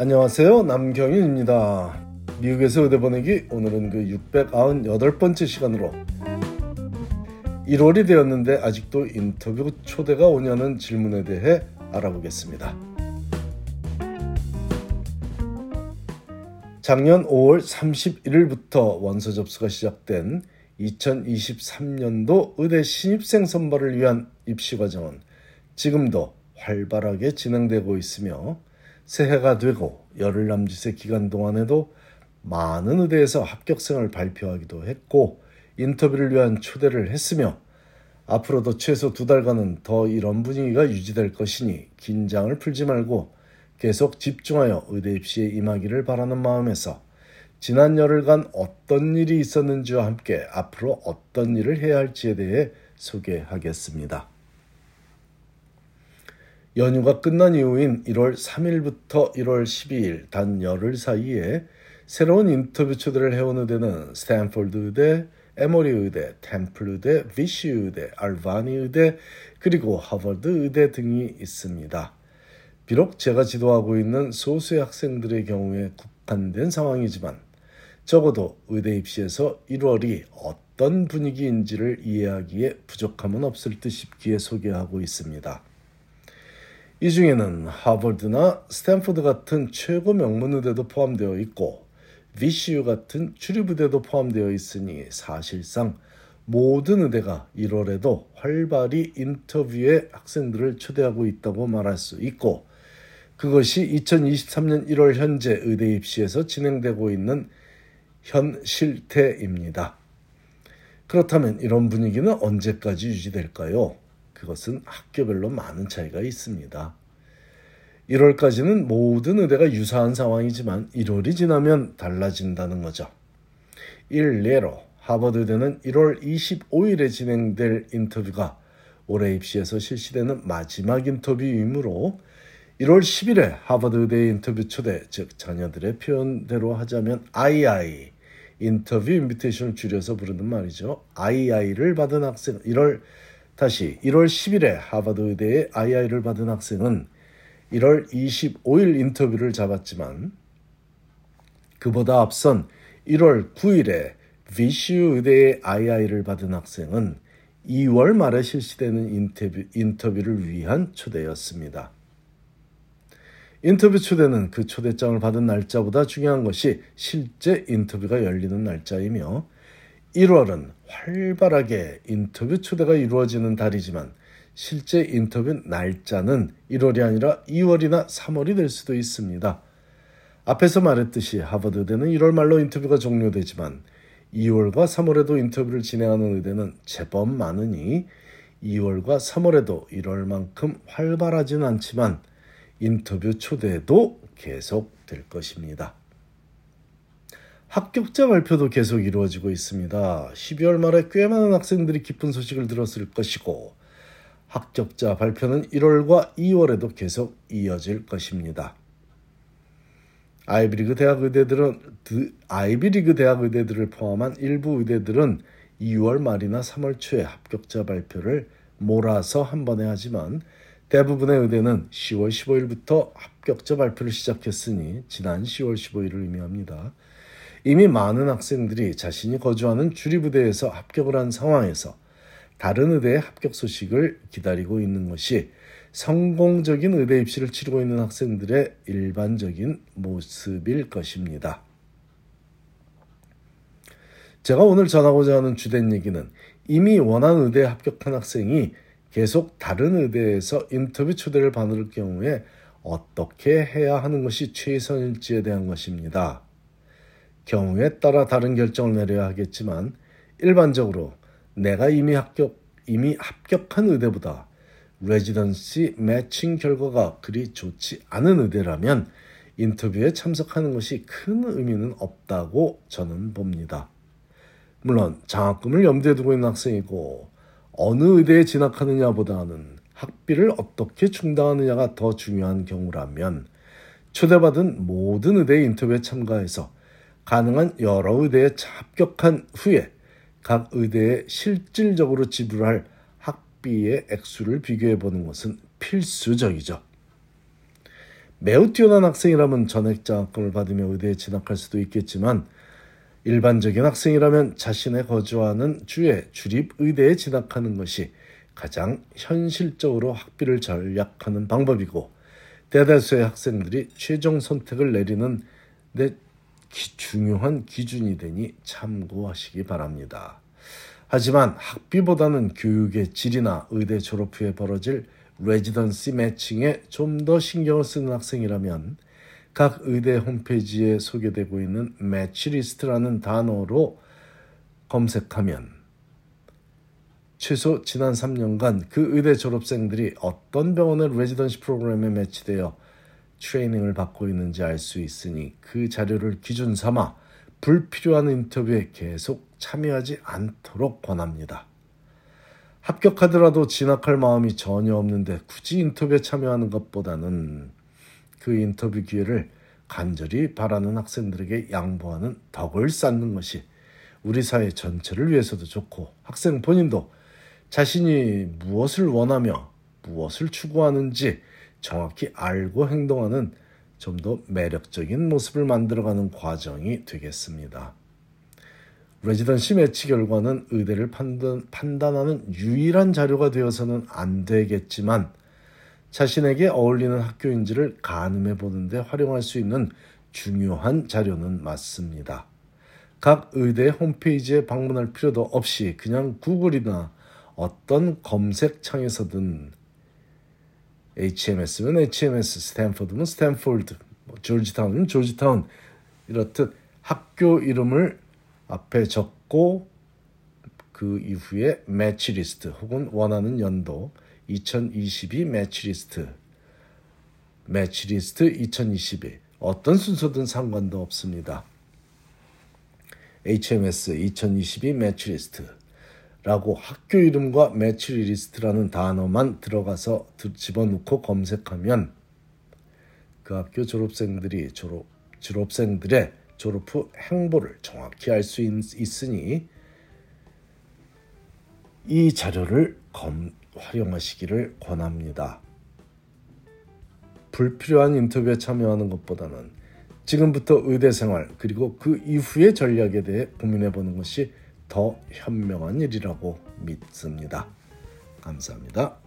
안녕하세요. 남경윤입니다. 미국에서 의대 보내기 오늘은 그 698번째 시간으로 1월이 되었는데 아직도 인터뷰 초대가 오냐는 질문에 대해 알아보겠습니다. 작년 5월 31일부터 원서 접수가 시작된 2023년도 의대 신입생 선발을 위한 입시 과정은 지금도 활발하게 진행되고 있으며 새해가 되고 열흘 남짓의 기간 동안에도 많은 의대에서 합격생을 발표하기도 했고 인터뷰를 위한 초대를 했으며 앞으로도 최소 두 달간은 더 이런 분위기가 유지될 것이니 긴장을 풀지 말고 계속 집중하여 의대 입시에 임하기를 바라는 마음에서 지난 열흘간 어떤 일이 있었는지와 함께 앞으로 어떤 일을 해야 할지에 대해 소개하겠습니다. 연휴가 끝난 이후인 1월 3일부터 1월 12일 단 열흘 사이에 새로운 인터뷰 초대를 해온 의대는 스탠포드 의대, 에모리 의대, 템플 의대, VCU 의대, 알바니 의대, 그리고 하버드 의대 등이 있습니다. 비록 제가 지도하고 있는 소수의 학생들의 경우에 국한된 상황이지만 적어도 의대 입시에서 1월이 어떤 분위기인지를 이해하기에 부족함은 없을 듯 싶기에 소개하고 있습니다. 이 중에는 하버드나 스탠포드 같은 최고 명문 의대도 포함되어 있고 VCU 같은 주립의대도 포함되어 있으니 사실상 모든 의대가 1월에도 활발히 인터뷰에 학생들을 초대하고 있다고 말할 수 있고 그것이 2023년 1월 현재 의대 입시에서 진행되고 있는 현 실태입니다. 그렇다면 이런 분위기는 언제까지 유지될까요? 그것은 학교별로 많은 차이가 있습니다. 1월까지는 모든 의대가 유사한 상황이지만 1월이 지나면 달라진다는 거죠. 일례로 하버드 의대는 1월 25일에 진행될 인터뷰가 올해 입시에서 실시되는 마지막 인터뷰이므로 1월 10일에 하버드 의대 인터뷰 초대, 즉 자녀들의 표현대로 하자면 II 인터뷰 인비테이션을 줄여서 부르는 말이죠. II를 받은 학생 1월 다시 1월 10일에 하버드 의대의 II를 받은 학생은 1월 25일 인터뷰를 잡았지만 그보다 앞선 1월 9일에 VCU 의대의 II를 받은 학생은 2월 말에 실시되는 인터뷰, 인터뷰를 위한 초대였습니다. 인터뷰 초대는 그 초대장을 받은 날짜보다 중요한 것이 실제 인터뷰가 열리는 날짜이며 1월은 활발하게 인터뷰 초대가 이루어지는 달이지만 실제 인터뷰 날짜는 1월이 아니라 2월이나 3월이 될 수도 있습니다. 앞에서 말했듯이 하버드대는 1월 말로 인터뷰가 종료되지만 2월과 3월에도 인터뷰를 진행하는 의대는 제법 많으니 2월과 3월에도 1월만큼 활발하진 않지만 인터뷰 초대도 계속 될 것입니다. 합격자 발표도 계속 이루어지고 있습니다. 12월 말에 꽤 많은 학생들이 기쁜 소식을 들었을 것이고 합격자 발표는 1월과 2월에도 계속 이어질 것입니다. 아이비리그 대학 의대들은 아이비리그 대학 의대들을 포함한 일부 의대들은 2월 말이나 3월 초에 합격자 발표를 몰아서 한 번에 하지만 대부분의 의대는 10월 15일부터 합격자 발표를 시작했으니 지난 10월 15일을 의미합니다. 이미 많은 학생들이 자신이 거주하는 주리부대에서 합격을 한 상황에서 다른 의대의 합격 소식을 기다리고 있는 것이 성공적인 의대 입시를 치르고 있는 학생들의 일반적인 모습일 것입니다. 제가 오늘 전하고자 하는 주된 얘기는 이미 원한 의대에 합격한 학생이 계속 다른 의대에서 인터뷰 초대를 받을 경우에 어떻게 해야 하는 것이 최선일지에 대한 것입니다. 경우에 따라 다른 결정을 내려야 하겠지만 일반적으로 내가 이미 합격 이미 합격한 의대보다 레지던시 매칭 결과가 그리 좋지 않은 의대라면 인터뷰에 참석하는 것이 큰 의미는 없다고 저는 봅니다. 물론 장학금을 염두에 두고 있는 학생이고 어느 의대에 진학하느냐보다는 학비를 어떻게 충당하느냐가 더 중요한 경우라면 초대받은 모든 의대 인터뷰에 참가해서 가능한 여러 의대에 합격한 후에 각 의대에 실질적으로 지불할 학비의 액수를 비교해 보는 것은 필수적이죠. 매우 뛰어난 학생이라면 전액 장학금을 받으며 의대에 진학할 수도 있겠지만 일반적인 학생이라면 자신의 거주하는 주에 주립 의대에 진학하는 것이 가장 현실적으로 학비를 절약하는 방법이고 대다수의 학생들이 최종 선택을 내리는 데 중요한 기준이 되니 참고하시기 바랍니다. 하지만 학비보다는 교육의 질이나 의대 졸업 후에 벌어질 레지던시 매칭에 좀 더 신경을 쓰는 학생이라면 각 의대 홈페이지에 소개되고 있는 매치리스트라는 단어로 검색하면 최소 지난 3년간 그 의대 졸업생들이 어떤 병원의 레지던시 프로그램에 매치되어 트레이닝을 받고 있는지 알 수 있으니 그 자료를 기준 삼아 불필요한 인터뷰에 계속 참여하지 않도록 권합니다. 합격하더라도 진학할 마음이 전혀 없는데 굳이 인터뷰에 참여하는 것보다는 그 인터뷰 기회를 간절히 바라는 학생들에게 양보하는 덕을 쌓는 것이 우리 사회 전체를 위해서도 좋고 학생 본인도 자신이 무엇을 원하며 무엇을 추구하는지 정확히 알고 행동하는 좀 더 매력적인 모습을 만들어가는 과정이 되겠습니다. 레지던시 매치 결과는 의대를 판단, 판단하는 유일한 자료가 되어서는 안 되겠지만 자신에게 어울리는 학교인지를 가늠해 보는데 활용할 수 있는 중요한 자료는 맞습니다. 각 의대 홈페이지에 방문할 필요도 없이 그냥 구글이나 어떤 검색창에서든 HMS면 HMS, 스탠포드면 스탠포드, 뭐 조지타운은 조지타운 이렇듯 학교 이름을 앞에 적고 그 이후에 match list 혹은 원하는 연도 2022 match list match list 2022 어떤 순서든 상관도 없습니다. HMS 2022 match list 라고 학교 이름과 match list라는 단어만 들어가서 집어넣고 검색하면 그 학교 졸업생들이 졸업, 졸업생들의 졸업 후 행보를 정확히 알 수 있으니 이 자료를 검, 활용하시기를 권합니다. 불필요한 인터뷰에 참여하는 것보다는 지금부터 의대 생활 그리고 그 이후의 전략에 대해 고민해 보는 것이 더 현명한 일이라고 믿습니다. 감사합니다.